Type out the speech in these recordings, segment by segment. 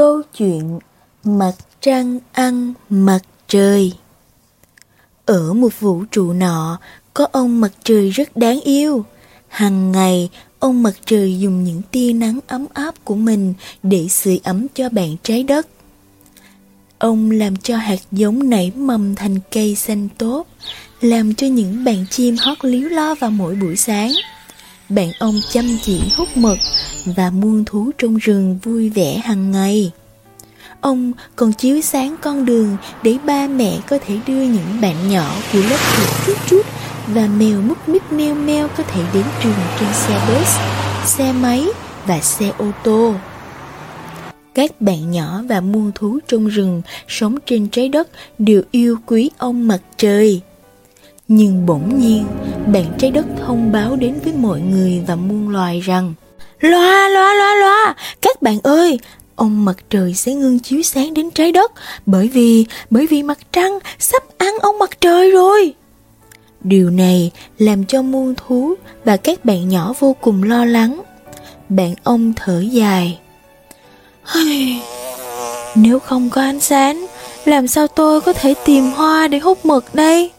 Câu chuyện Mặt trăng ăn mặt trời Ở một vũ trụ nọ, có ông mặt trời rất đáng yêu. Hằng ngày, ông mặt trời dùng những tia nắng ấm áp của mình để sưởi ấm cho bạn trái đất. Ông làm cho hạt giống nảy mầm thành cây xanh tốt, làm cho những bạn chim hót líu lo vào mỗi buổi sáng. Bạn ông chăm chỉ hút mật và muôn thú trong rừng vui vẻ hàng ngày. Ông còn chiếu sáng con đường để ba mẹ có thể đưa những bạn nhỏ của lớp chuột chút chút và mèo mút mít meo meo có thể đến trường trên xe bus, xe máy và xe ô tô. Các bạn nhỏ và muôn thú trong rừng sống trên trái đất đều yêu quý ông mặt trời. Nhưng bỗng nhiên, bạn trái đất thông báo đến với mọi người và muôn loài rằng Loa, loa, loa, loa, các bạn ơi, ông mặt trời sẽ ngưng chiếu sáng đến trái đất bởi vì, bởi vì mặt trăng sắp ăn ông mặt trời rồi. Điều này làm cho muôn thú và các bạn nhỏ vô cùng lo lắng. Bạn ông thở dài. Nếu không có ánh sáng, làm sao tôi có thể tìm hoa để hút mật đây?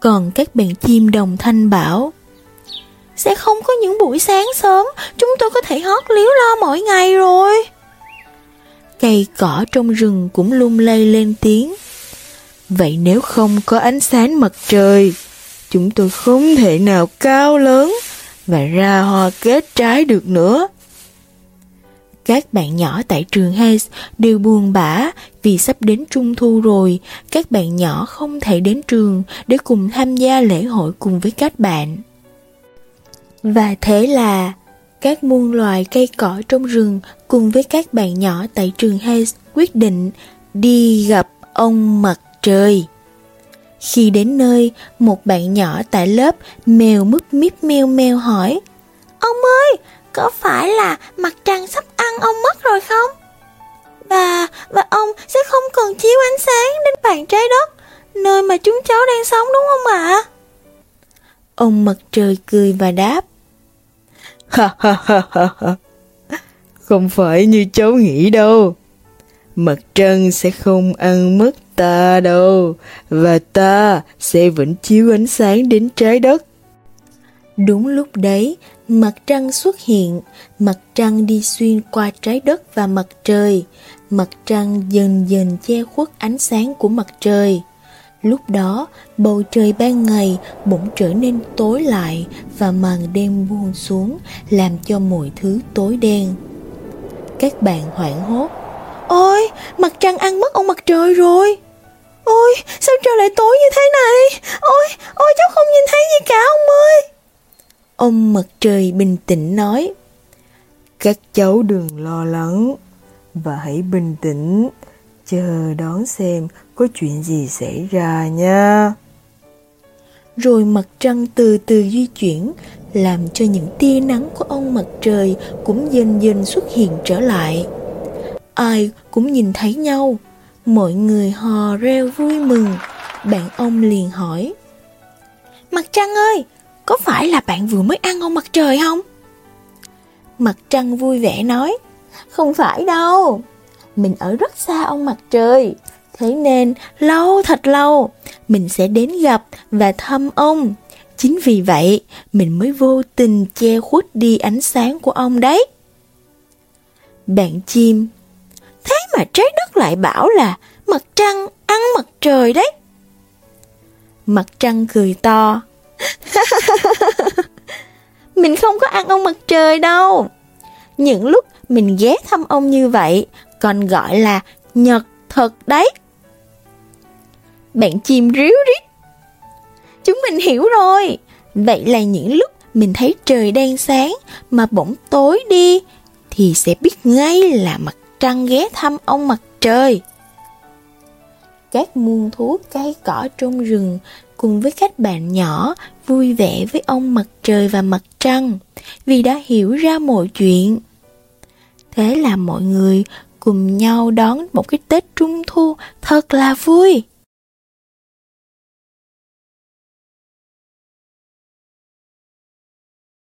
Còn các bạn chim đồng thanh bảo sẽ không có những buổi sáng sớm Chúng tôi có thể hót líu lo mỗi ngày rồi. Cây cỏ trong rừng cũng lung lay lên tiếng. Vậy nếu không có ánh sáng mặt trời Chúng tôi không thể nào cao lớn Và ra hoa kết trái được nữa. Các bạn nhỏ tại trường Hayes đều buồn bã vì sắp đến trung thu rồi, các bạn nhỏ không thể đến trường để cùng tham gia lễ hội cùng với các bạn. Và thế là các muôn loài cây cỏ trong rừng cùng với các bạn nhỏ tại trường Hayes quyết định đi gặp ông mặt trời. Khi đến nơi, một bạn nhỏ tại lớp mèo mứt míp meo meo hỏi Ông ơi, có phải là mặt trăng sắp ăn ông mất rồi không? Và, và ông sẽ không còn chiếu ánh sáng đến bàn trái đất, nơi mà chúng cháu đang sống đúng không ạ? Ông mặt trời cười và đáp. Ha ha ha ha ha. Không phải như cháu nghĩ đâu. Mặt trăng sẽ không ăn mất ta đâu, và ta sẽ vẫn chiếu ánh sáng đến trái đất. Đúng lúc đấy, mặt trăng xuất hiện, mặt trăng đi xuyên qua trái đất và mặt trời. Mặt trăng dần dần che khuất ánh sáng của mặt trời. Lúc đó, bầu trời ban ngày bỗng trở nên tối lại và màn đêm buông xuống, làm cho mọi thứ tối đen. Các bạn hoảng hốt. Ôi, mặt trăng ăn mất ông mặt trời rồi. Ôi, sao trời lại tối như thế này? Ôi, ôi cháu không nhìn thấy gì cả ông ơi. Ông mặt trời bình tĩnh nói Các cháu đừng lo lắng Và hãy bình tĩnh Chờ đón xem có chuyện gì xảy ra nha. Rồi mặt trăng từ từ di chuyển Làm cho những tia nắng của ông mặt trời Cũng dần dần xuất hiện trở lại. Ai cũng nhìn thấy nhau. Mọi người hò reo vui mừng. Bạn ông liền hỏi Mặt trăng ơi có phải là bạn vừa mới ăn ông mặt trời không? Mặt trăng vui vẻ nói, không phải đâu, mình ở rất xa ông mặt trời, thế nên lâu thật lâu mình sẽ đến gặp và thăm ông. Chính vì vậy mình mới vô tình che khuất đi ánh sáng của ông đấy. Bạn chim, thế mà trái đất lại bảo là mặt trăng ăn mặt trời đấy. Mặt trăng cười to, mình không có ăn ông mặt trời đâu. Những lúc mình ghé thăm ông như vậy còn gọi là nhật thật đấy. Bạn chim ríu rít. Chúng mình hiểu rồi. Vậy là những lúc mình thấy trời đang sáng mà bỗng tối đi thì sẽ biết ngay là mặt trăng ghé thăm ông mặt trời. Các muôn thú cây cỏ trong rừng cùng với các bạn nhỏ vui vẻ với ông mặt trời và mặt trăng vì đã hiểu ra mọi chuyện. Thế là mọi người cùng nhau đón một cái Tết Trung Thu thật là vui.